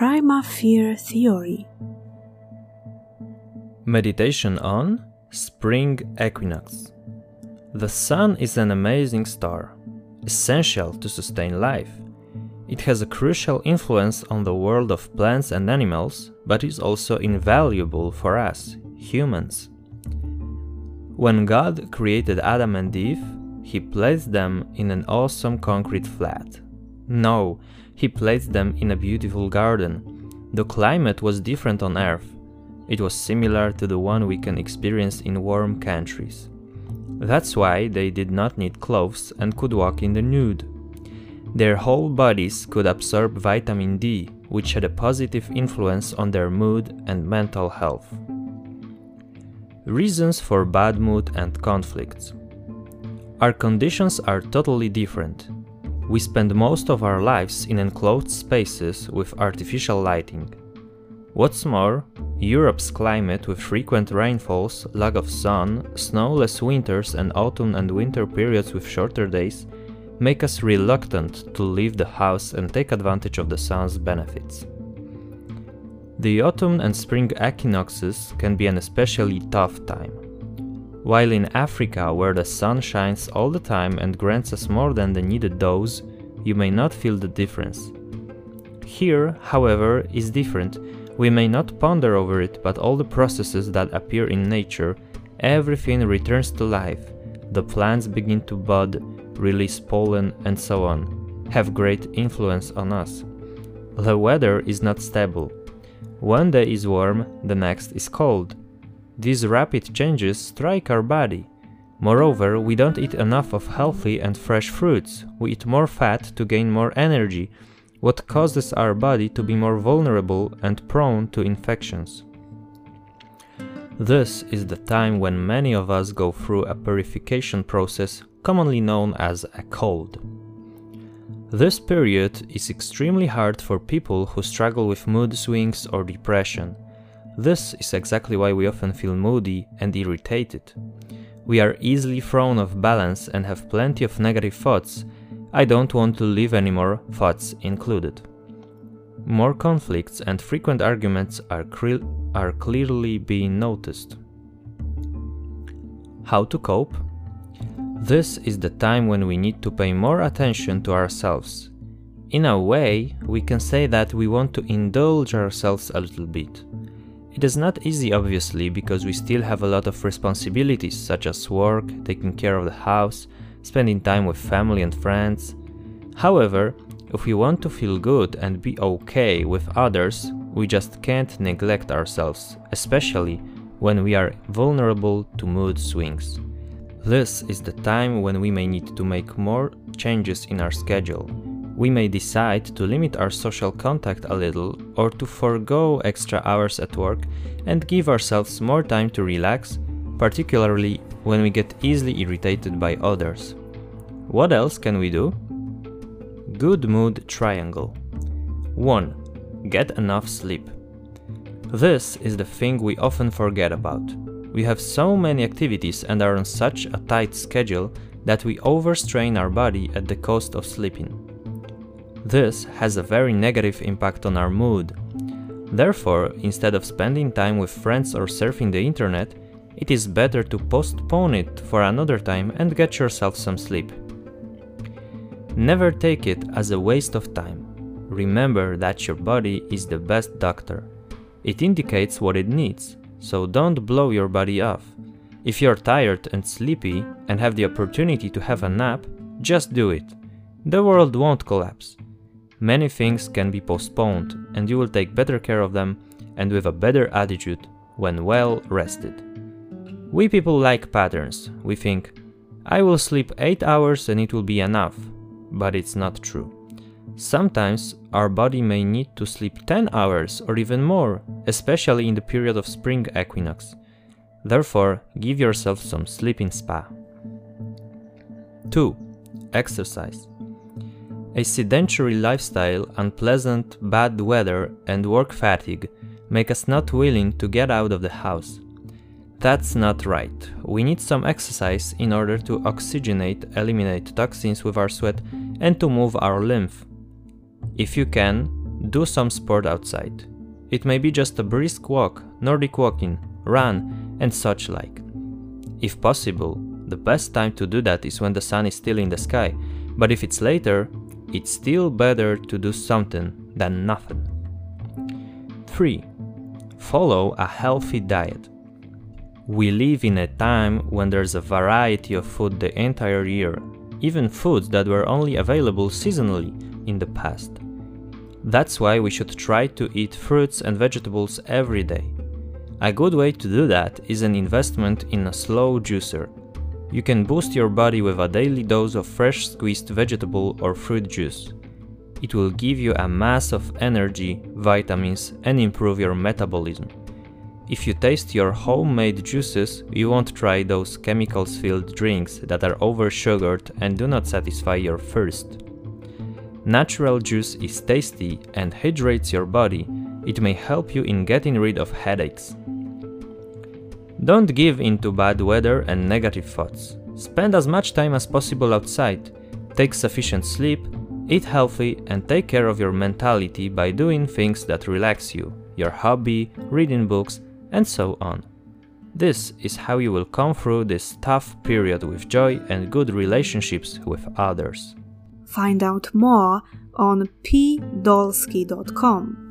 Prima Fear Theory. Meditation on Spring Equinox. The sun is an amazing star, essential to sustain life. It has a crucial influence on the world of plants and animals, but is also invaluable for us, humans. When God created Adam and Eve, He placed them in an awesome concrete flat. No, He placed them in a beautiful garden. The climate was different on Earth. It was similar to the one we can experience in warm countries. That's why they did not need clothes and could walk in the nude. Their whole bodies could absorb vitamin D, which had a positive influence on their mood and mental health. Reasons for bad mood and conflicts. Our conditions are totally different. We spend most of our lives in enclosed spaces with artificial lighting. What's more, Europe's climate with frequent rainfalls, lack of sun, snowless winters, and autumn and winter periods with shorter days make us reluctant to leave the house and take advantage of the sun's benefits. The autumn and spring equinoxes can be an especially tough time. While in Africa, where the sun shines all the time and grants us more than the needed dose, you may not feel the difference. Here, however, is different. We may not ponder over it, but all the processes that appear in nature, everything returns to life. The plants begin to bud, release pollen, and so on, have great influence on us. The weather is not stable. One day is warm, the next is cold. These rapid changes strike our body. Moreover, we don't eat enough of healthy and fresh fruits. We eat more fat to gain more energy, what causes our body to be more vulnerable and prone to infections. This is the time when many of us go through a purification process commonly known as a cold. This period is extremely hard for people who struggle with mood swings or depression. This is exactly why we often feel moody and irritated. We are easily thrown off balance and have plenty of negative thoughts. I don't want to live anymore, thoughts included. More conflicts and frequent arguments are, are clearly being noticed. How to cope? This is the time when we need to pay more attention to ourselves. In a way, we can say that we want to indulge ourselves a little bit. It is not easy, obviously, because we still have a lot of responsibilities such as work, taking care of the house, spending time with family and friends. However, if we want to feel good and be okay with others, we just can't neglect ourselves, especially when we are vulnerable to mood swings. This is the time when we may need to make more changes in our schedule. We may decide to limit our social contact a little or to forego extra hours at work and give ourselves more time to relax, particularly when we get easily irritated by others. What else can we do? Good mood triangle. 1. Get enough sleep. This is the thing we often forget about. We have so many activities and are on such a tight schedule that we overstrain our body at the cost of sleeping. This has a very negative impact on our mood. Therefore, instead of spending time with friends or surfing the internet, it is better to postpone it for another time and get yourself some sleep. Never take it as a waste of time. Remember that your body is the best doctor. It indicates what it needs, so don't blow your body off. If you're tired and sleepy and have the opportunity to have a nap, just do it. The world won't collapse. Many things can be postponed, and you will take better care of them and with a better attitude when well rested. We people like patterns. We think, I will sleep 8 hours and it will be enough. But it's not true. Sometimes our body may need to sleep 10 hours or even more, especially in the period of spring equinox. Therefore, give yourself some sleeping spa. 2. Exercise. A sedentary lifestyle, unpleasant, bad weather, and work fatigue make us not willing to get out of the house. That's not right. We need some exercise in order to oxygenate, eliminate toxins with our sweat, and to move our lymph. If you can, do some sport outside. It may be just a brisk walk, Nordic walking, run, and such like. If possible, the best time to do that is when the sun is still in the sky, but if it's later, it's still better to do something than nothing. 3. Follow a healthy diet. We live in a time when there's a variety of food the entire year, even foods that were only available seasonally in the past. That's why we should try to eat fruits and vegetables every day. A good way to do that is an investment in a slow juicer. You can boost your body with a daily dose of fresh squeezed vegetable or fruit juice. It will give you a mass of energy, vitamins, and improve your metabolism. If you taste your homemade juices, you won't try those chemicals filled drinks that are oversugared and do not satisfy your thirst. Natural juice is tasty and hydrates your body. It may help you in getting rid of headaches. Don't give in to bad weather and negative thoughts. Spend as much time as possible outside. Take sufficient sleep, eat healthy, and take care of your mentality by doing things that relax you your hobby, reading books, and so on. This is how you will come through this tough period with joy and good relationships with others. Find out more on pdolsky.com.